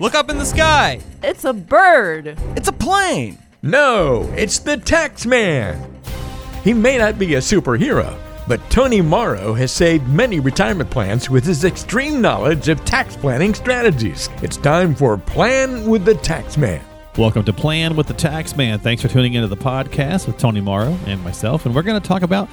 Look up in the sky. It's a bird. It's a plane. No, it's the tax man. He may not be a superhero, but Tony Morrow has saved many retirement plans with his extreme knowledge of tax planning strategies. It's time for Plan with the Tax Man. Welcome to Plan with the Tax Man. Thanks for tuning into the podcast with Tony Morrow and myself. And we're going to talk about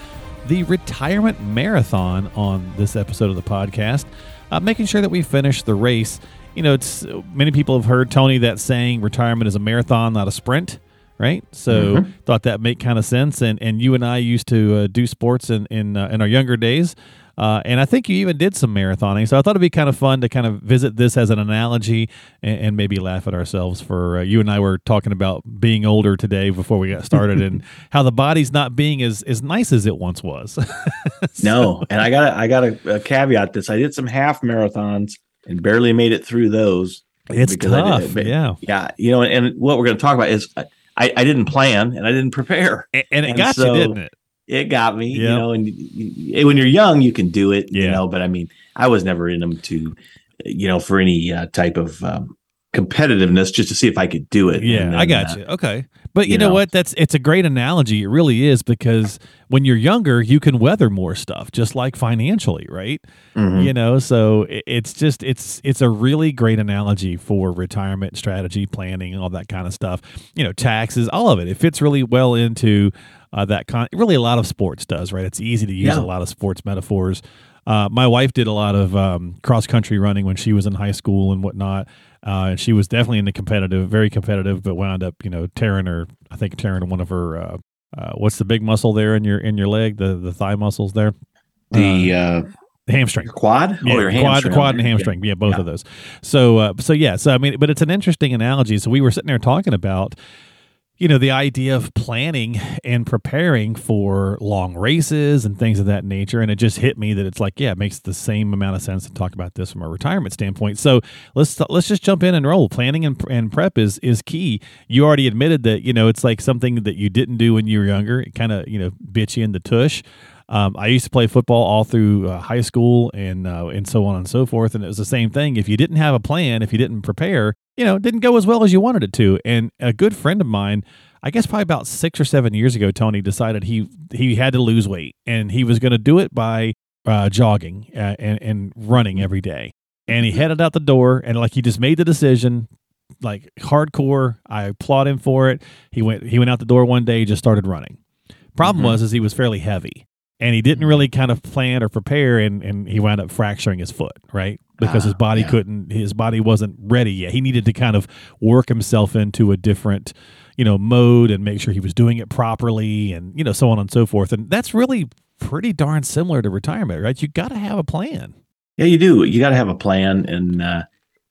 the retirement marathon on this episode of the podcast, uh, making sure that we finish the race. You know, it's many people have heard Tony that saying retirement is a marathon, not a sprint. Right, so Mm-hmm. thought that make kind of sense, and and you and I used to uh, do sports in in, uh, in our younger days, uh, and I think you even did some marathoning. So I thought it'd be kind of fun to kind of visit this as an analogy and, and maybe laugh at ourselves for uh, you and I were talking about being older today before we got started and how the body's not being as as nice as it once was. No, and I got I got to caveat this. I did some half marathons and barely made it through those. It's because I did tough. But- yeah. yeah. You know, and what we're going to talk about is I, I didn't plan and I didn't prepare. and, and it And got so- you, didn't it? It got me. You know, and you, when you're young, you can do it. You know, but I mean, I was never in them to, you know, for any uh, type of um, competitiveness, just to see if I could do it. Yeah, And I got uh, you. Okay. But you, you know, know. what? That's it's a great analogy. It really is because when you're younger, you can weather more stuff, just like financially, right? mhm. You know, so it's just it's it's a really great analogy for retirement strategy planning and all that kind of stuff. You know, taxes, all of it. It fits really well into uh, that con. Really, a lot of sports does, right? It's easy to use Yeah. a lot of sports metaphors. Uh, my wife did a lot of um, cross country running when she was in high school and whatnot. Uh, and she was definitely in the competitive, very competitive, but wound up, you know, tearing her. I think tearing one of her. Uh, uh, what's the big muscle there in your in your leg? The the thigh muscles there. the uh, The hamstring. your quad, Yeah, oh, your quad, hamstring. quad, and Yeah. hamstring. Yeah, both Yeah. of those. So, uh, so yeah. So I mean, but it's an interesting analogy. So we were sitting there talking about, you know, the idea of planning and preparing for long races and things of that nature, and it just hit me that it's like, yeah, it makes the same amount of sense to talk about this from a retirement standpoint. So let's let's just jump in and roll. Planning and, and prep is is key. You already admitted that you know it's like something that you didn't do when you were younger. It kind of you know bit you in the tush. Um, I used to play football all through uh, high school and uh, and so on and so forth, and it was the same thing. If you didn't have a plan, if you didn't prepare, you know, it didn't go as well as you wanted it to. And a good friend of mine, I guess probably about six or seven years ago, Tony decided he he had to lose weight, and he was going to do it by uh, jogging uh, and and running every day. And he headed out the door, and like he just made the decision, like hardcore. I applaud him for it. He went he went out the door one day, just started running. Problem Mhm. was is he was fairly heavy and he didn't really kind of plan or prepare and, and he wound up fracturing his foot right? Because Ah, his body yeah. couldn't his body wasn't ready yet. He needed to kind of work himself into a different you know mode and make sure he was doing it properly and you know so on and so forth. And that's really pretty darn similar to retirement right? You got to have a plan. Yeah, you do. You got to have a plan, and uh,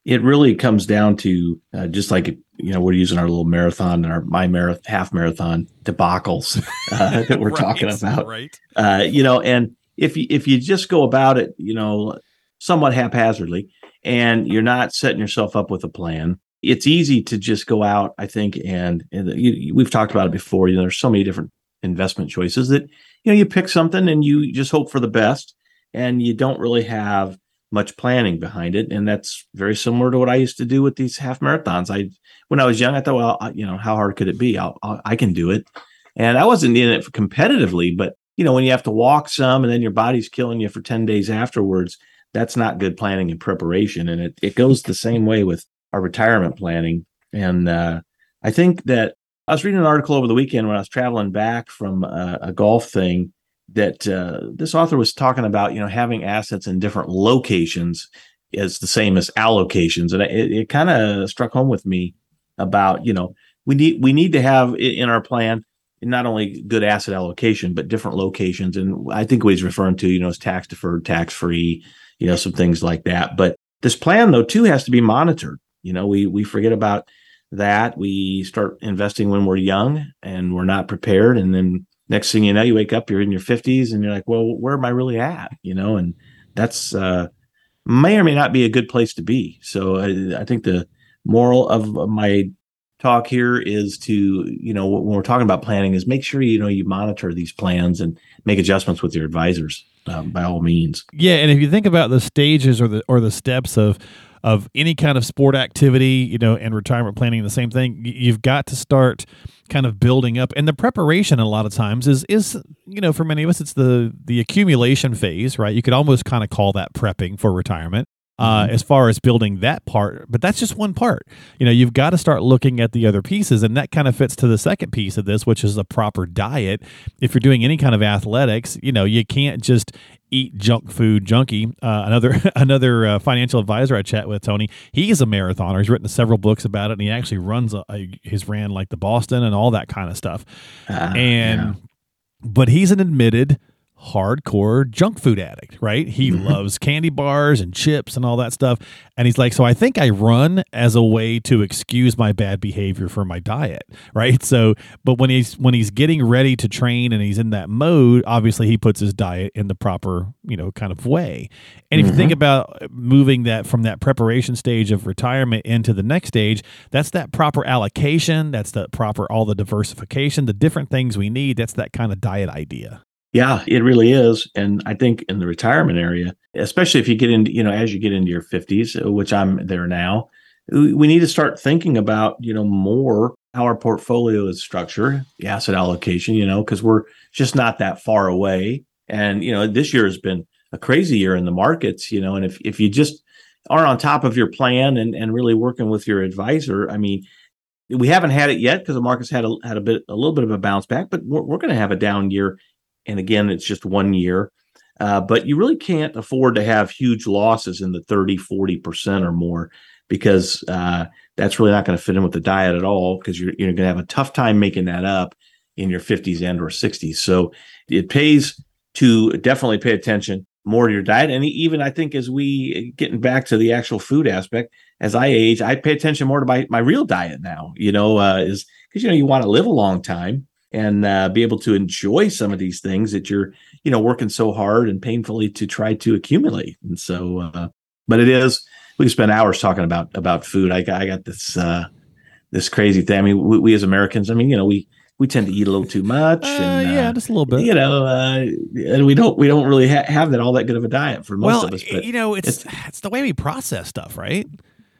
it really comes down to uh, just like you know we're using our little marathon and our my marathon half marathon debacles uh, that we're talking about. right Uh, you know, and if you if you just go about it, you know, somewhat haphazardly, and you're not setting yourself up with a plan, it's easy to just go out. I think, and, and you- we've talked about it before. You know, there's so many different investment choices that you know you pick something and you just hope for the best and you don't really have much planning behind it. And that's very similar to what i used to do with these half marathons. I when i was young i thought well I, you know how hard could it be? I'll, I'll, i can do it. And i wasn't in it competitively but you know when you have to walk some and then your body's killing you for 10 days afterwards that's not good planning and preparation. And it, it goes the same way with our retirement planning. And uh, i think that i was reading an article over the weekend when i was traveling back from a, a golf thing that uh, this author was talking about, you know, having assets in different locations is the same as allocations, and it, it kind of struck home with me about, you know, we need we need to have in our plan not only good asset allocation but different locations, and I think what he's referring to, you know, is tax deferred, tax free, you know, some things like that. But this plan though too has to be monitored. You know, we we forget about that. We start investing when we're young and we're not prepared, and then next thing you know, you wake up, you're in your 50s, and you're like, well, where am I really at? You know, and that's uh, may or may not be a good place to be. So I, I think the moral of my talk here is to, you know, when we're talking about planning, is make sure you know you monitor these plans and make adjustments with your advisors um, by all means. Yeah, and if you think about the stages or the or the steps of of any kind of sport activity, you know, and retirement planning, the same thing. You've got to start kind of building up, and the preparation a lot of times is is you know for many of us it's the the accumulation phase, right? You could almost kind of call that prepping for retirement uh, Mm-hmm. as far as building that part. But that's just one part. You know, you've got to start looking at the other pieces, and that kind of fits to the second piece of this, which is a proper diet. If you're doing any kind of athletics, you know, you can't just eat junk food junkie. Uh, another another uh, financial advisor I chat with, Tony, he's a marathoner. He's written several books about it, and he actually runs a, a he's ran like the Boston and all that kind of stuff. Ah, and yeah. but he's an admitted hardcore junk food addict, right? He Mm-hmm. loves candy bars and chips and all that stuff. And he's like, so I think I run as a way to excuse my bad behavior for my diet, right? So, but when he's when he's getting ready to train and he's in that mode, obviously he puts his diet in the proper, you know, kind of way. And if you think about moving that from that preparation stage of retirement into the next stage, that's that proper allocation, that's the proper all the diversification, the different things we need. That's that kind of diet idea. Yeah, it really is. And I think in the retirement area, especially if you get into, you know, as you get into your 50s, uh, which I'm there now, we need to start thinking about, you know, more how our portfolio is structured, the asset allocation, you know, because we're just not that far away. And, you know, this year has been a crazy year in the markets, you know, and if, if you just aren't on top of your plan and, and really working with your advisor, I mean, we haven't had it yet because the market's had a, had a bit, a little bit of a bounce back, but we're, we're going to have a down year and again it's just one year. Uh, but you really can't afford to have huge losses in the 30 40% or more because uh, that's really not going to fit in with the diet at all because you're, you're going to have a tough time making that up in your 50s and or 60s so it pays to definitely pay attention more to your diet. And even i think as we getting back to the actual food aspect as i age i pay attention more to my, my real diet now you know uh, is because you know you want to live a long time and uh, be able to enjoy some of these things that you're you know working so hard and painfully to try to accumulate and so uh, but it is we can spend hours talking about about food i, got- I got this uh this crazy thing i mean we, we as americans i mean you know we we tend to eat a little too much Uh, and yeah, uh, just a little bit. you know uh and we don't we don't really ha- have that all that good of a diet for most well, of us but you know, it's, it's the way we process stuff, right?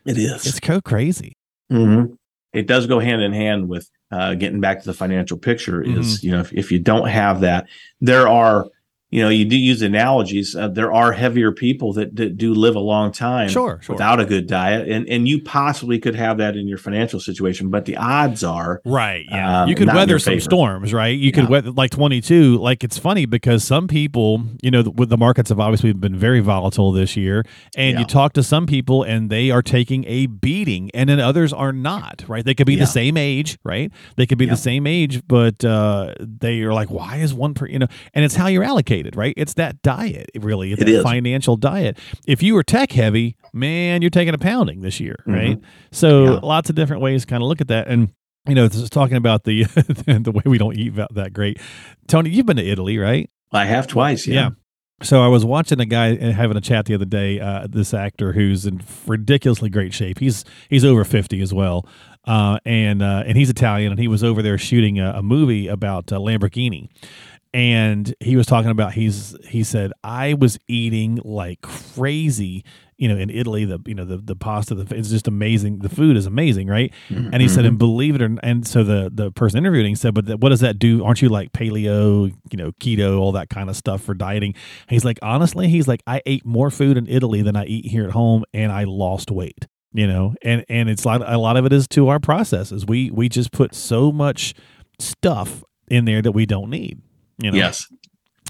it is It's so crazy. Mhm. It does go hand in hand with uh, getting back to the financial picture. Is Mm-hmm. you know if, if you don't have that, there are you know you do use analogies. Uh, there are heavier people that, that do live a long time Sure, sure. without a good diet, and and you possibly could have that in your financial situation. But the odds are Right. Yeah. Um, you could weather some favor. storms, right? You could weather like 22. Like it's funny because some people, you know, with the markets have obviously been very volatile this year. And Yeah. you talk to some people and they are taking a beating and then others are not, right? They could be Yeah. the same age, right? They could be Yeah. the same age, but uh, they are like, why is one per, you know, and it's how you're allocated, right? It's that diet, really. It's It that is. financial diet. If you were tech heavy, man, you're taking a pounding this year, Mhm. right? So Yeah. lots of different ways to kind of look at that. And you know, this is talking about the the way we don't eat that, that great. Tony, you've been to Italy, right? I have twice. Yeah. Yeah. So I was watching a guy uh, having a chat the other day. Uh, this actor who's in ridiculously great shape. He's he's over fifty as well, uh, and uh, and he's Italian. And he was over there shooting a, a movie about uh, Lamborghini, and he was talking about he's he said I was eating like crazy. You know, in Italy, the you know the the pasta, the, it's just amazing. The food is amazing, right? Mm-hmm. And he said, and mm-hmm. believe it or and so the the person interviewing said, but th- what does that do? Aren't you like paleo, you know, keto, all that kind of stuff for dieting? He's like, honestly, he's like, I ate more food in Italy than I eat here at home, and I lost weight. You know, and and it's a lot, a lot of it is to our processes. We we just put so much stuff in there that we don't need. You know, Yes,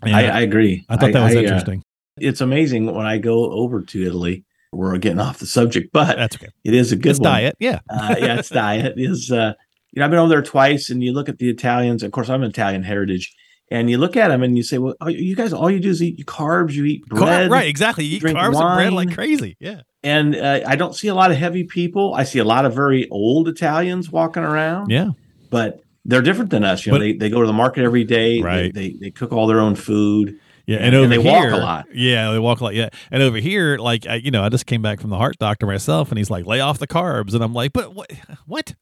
And I, I agree. I thought that was I, uh, interesting. it's amazing when I go over to Italy. We're getting off the subject, but That's okay. it is a good diet, yeah. uh, yeah, it's diet is uh, you know I've been over there twice, and you look at the Italians. Of course, I'm Italian heritage, and you look at them and you say, "Well, you guys, all you do is eat carbs. You eat bread, right, exactly. You eat carbs and bread like crazy. Yeah. And uh, I don't see a lot of heavy people. I see a lot of very old Italians walking around. Yeah. but they're different than us. You know, But- they, they go to the market every day. Right. They, they they cook all their own food. Yeah, And- and, over they here, walk a lot. Yeah, they walk a lot. Yeah, and over here, like I, you know, I just came back from the heart doctor myself, and he's like, "Lay off the carbs," and I'm like, "But what? What?"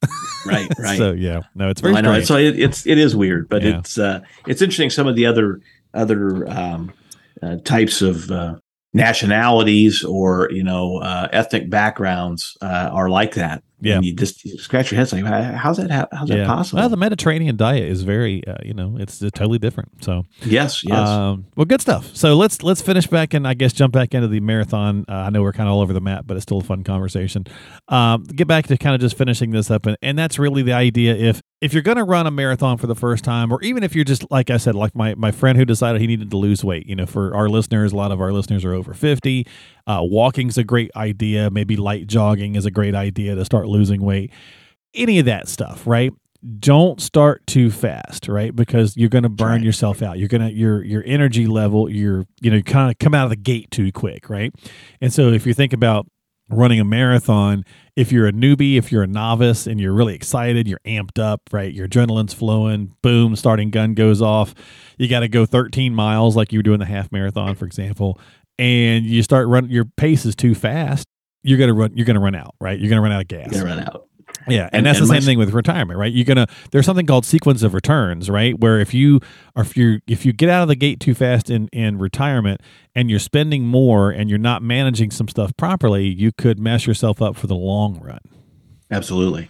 Right, right. so yeah, no, it's very I know. So it, it's it is weird, but Yeah. it's uh, it's interesting. Some of the other other um, uh, types of uh, nationalities or you know uh, ethnic backgrounds uh, are like that. Yeah. And you just you scratch your head, like, how's that? How's that possible? Well, the Mediterranean diet is very, uh, you know, it's uh, totally different. So, yes, yes. Um, well, good stuff. So let's let's finish back and I guess jump back into the marathon. Uh, I know we're kind of all over the map, but it's still a fun conversation. Um, get back to kind of just finishing this up, and, and that's really the idea. If if you're going to run a marathon for the first time, or even if you're just like I said, like my my friend who decided he needed to lose weight. You know, for our listeners, a lot of our listeners are over fifty. Uh, walking's a great idea. Maybe light jogging is a great idea to start losing weight. Any of that stuff, right? don't start too fast, right? Because you're going to burn right. yourself out. You're going to your your energy level, you're you know, kind of come out of the gate too quick, right? And so if you think about running a marathon, if you're a newbie, if you're a novice and you're really excited, you're amped up, right? Your adrenaline's flowing, boom, starting gun goes off. You got to go 13 miles like you were doing the half marathon, for example, and you start running your pace is too fast. You're gonna run. You're gonna run out, right? You're gonna run out of gas. You're gonna run out. Yeah, and, and that's and the same thing with retirement, right? You're gonna there's something called sequence of returns, right? Where if you or if you if you get out of the gate too fast in in retirement and you're spending more and you're not managing some stuff properly, you could mess yourself up for the long run. Absolutely.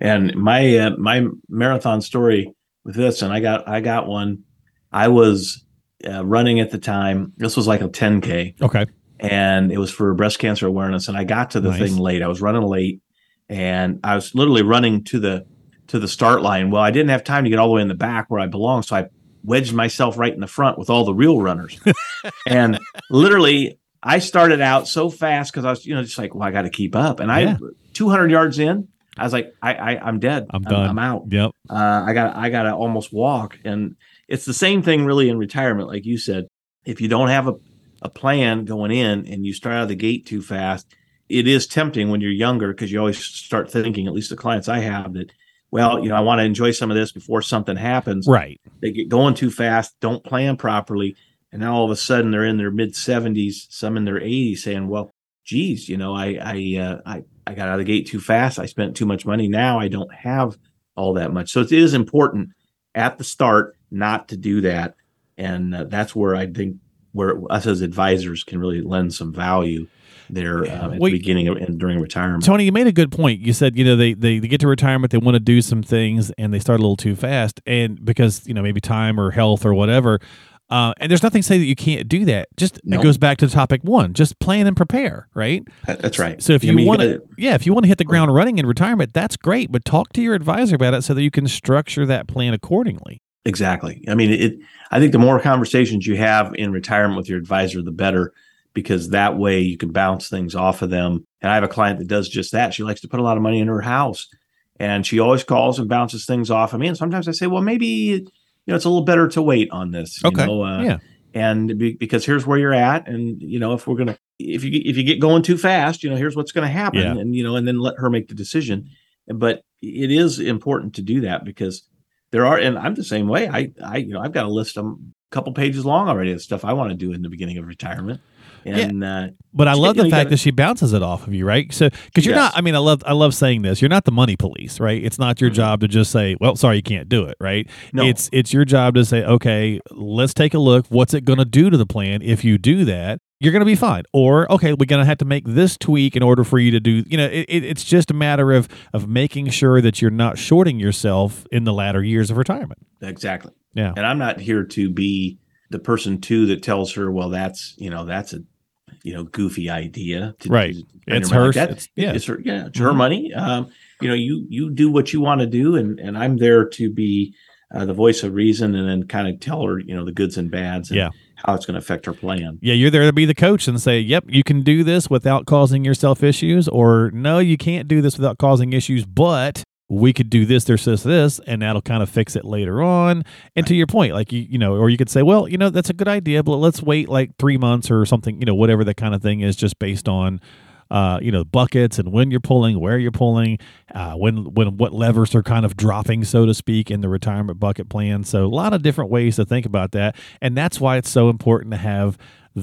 And my uh, my marathon story with this, and I got I got one. I was uh, running at the time. This was like a 10k. Okay. And it was for breast cancer awareness, and I got to the Nice. thing late. I was running late, and I was literally running to the to the start line. Well, I didn't have time to get all the way in the back where I belong, so I wedged myself right in the front with all the real runners. and literally, I started out so fast because I was, you know, just like, well, I got to keep up. And Yeah. I, 200 yards in, I was like, I, I I'm dead. I'm done. I'm, out. Yep. Uh, I got I got to almost walk, and it's the same thing really in retirement, like you said. If you don't have a a plan going in and you start out of the gate too fast, it is tempting when you're younger because you always start thinking. At least the clients I have that, well, you know, I want to enjoy some of this before something happens. Right. They get going too fast, don't plan properly, and now all of a sudden they're in their mid 70s, some in their 80s, saying, "Well, geez, you know, I I uh, I I got out of the gate too fast. I spent too much money. Now I don't have all that much." So it is important at the start not to do that, and uh, that's where I think where us as advisors can really lend some value there uh, at Well, the beginning of, and during retirement. Tony, you made a good point. You said, you know, they, they, they get to retirement, they want to do some things, and they start a little too fast, and because you know maybe time or health or whatever. Uh, and there's nothing to say that you can't do that. Just No. it goes back to topic one. Just plan and prepare, right? That's right. So if I you mean, want gotta- yeah, if you want to hit the ground running in retirement, that's great. But talk to your advisor about it so that you can structure that plan accordingly. Exactly. I mean, it. I think the more conversations you have in retirement with your advisor, the better, because that way you can bounce things off of them. And I have a client that does just that. She likes to put a lot of money in her house, and she always calls and bounces things off of me. And sometimes I say, well, maybe you know it's a little better to wait on this. You know, uh, yeah. and be, because here's where you're at and you know if we're gonna if you if you get going too fast you know here's what's gonna happen Yeah. and you know and then let her make the decision but it is important to do that because there are and i'm the same way i i you know i've got a list of a couple pages long already of stuff i want to do in the beginning of retirement and uh But I love the fact gotta- that she bounces it off of you, right? So because you're Yes. not, I mean, I love, I love saying this. You're not the money police, right? It's not your Mhm. job to just say, "Well, sorry, you can't do it," right? no It's it's your job to say, "Okay, let's take a look. What's it going to do to the plan? If you do that, you're going to be fine." Or, "Okay, we're going to have to make this tweak in order for you to do." You know, it, it, it's just a matter of of making sure that you're not shorting yourself in the latter years of retirement. exactly Yeah. and i'm not here to be the person too that tells her well that's you know that's a you know goofy idea to, Right. to It's hers. like that. It's- yeah. it's her yeah it's her Mhm. money um you know you you do what you want to do and and i'm there to be uh, the voice of reason and then kind of tell her you know the goods and bads and Yeah. how it's going to affect her plan Yeah, you're there to be the coach and say, "Yep, you can do this without causing yourself issues," or "No, you can't do this without causing issues, but we could do this, this, this, this, and that'll kind of fix it later on." And to your point, like you, you know, or you could say, "Well, you know, that's a good idea, but let's wait like three months or something, you know, whatever that kind of thing is, just based on." Uh, you know buckets and when you're pulling, where you're pulling, uh, when when what levers are kind of dropping, so to speak, in the retirement bucket plan. So a lot of different ways to think about that, and that's why it's so important to have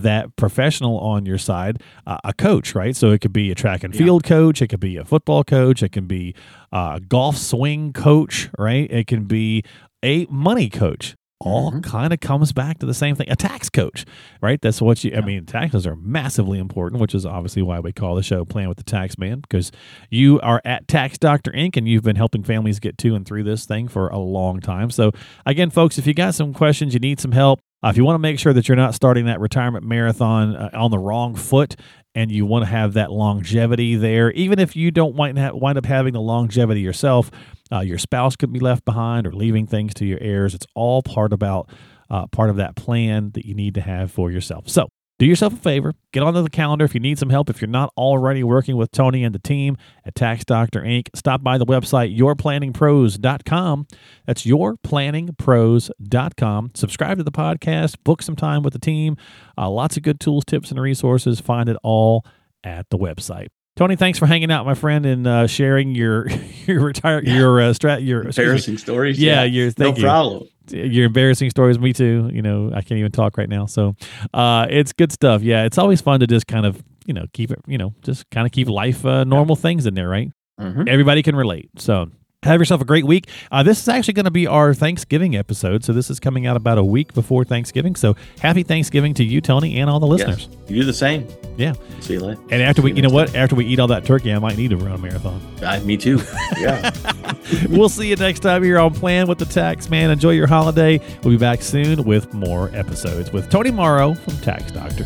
that professional on your side, uh, a coach, right? So it could be a track and Yeah. field coach, it could be a football coach, it can be a golf swing coach, right? It can be a money coach. All Mhm. kind of comes back to the same thing. A tax coach, right? That's what you, I mean, taxes are massively important, which is obviously why we call the show Plan with the Tax Man, because you are at Tax Doctor Inc. and you've been helping families get to and through this thing for a long time. So, again, folks, if you got some questions, you need some help, uh, if you want to make sure that you're not starting that retirement marathon uh, on the wrong foot and you want to have that longevity there, even if you don't wind, up having the longevity yourself, uh, your spouse could be left behind or leaving things to your heirs. It's all part about uh, part of that plan that you need to have for yourself. So do yourself a favor, get onto the calendar if you need some help. If you're not already working with Tony and the team at Tax Doctor Inc., stop by the website yourplanningpros.com. That's yourplanningpros.com. Subscribe to the podcast, book some time with the team. Uh, lots of good tools, tips, and resources. Find it all at the website. Tony, thanks for hanging out, my friend, and uh, sharing your your retire your uh, strat your me, Embarrassing stories. Yeah, you're- no thank you. problem. Your embarrassing stories me too you know i can't even talk right now. So uh it's good stuff. Yeah it's always fun to just kind of you know keep it you know just kind of keep life uh, normal things in there right? Mhm. everybody can relate so have yourself a great week uh, this is actually going to be our thanksgiving episode so this is coming out about a week before thanksgiving so happy thanksgiving to you tony and all the listeners Yes. You do the same. yeah See you later. and after we you know what after we eat all that turkey i might need to run a marathon. Uh, me too. Yeah. we'll see you next time here on Plan with the Tax Man. Enjoy your holiday. We'll be back soon with more episodes with Tony Morrow from Tax Doctor.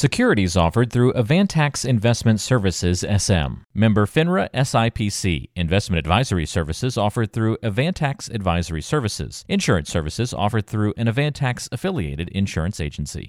Securities offered through Avantax Investment Services SM. Member FINRA SIPC. Investment advisory services offered through Avantax Advisory Services. Insurance services offered through an Avantax affiliated insurance agency.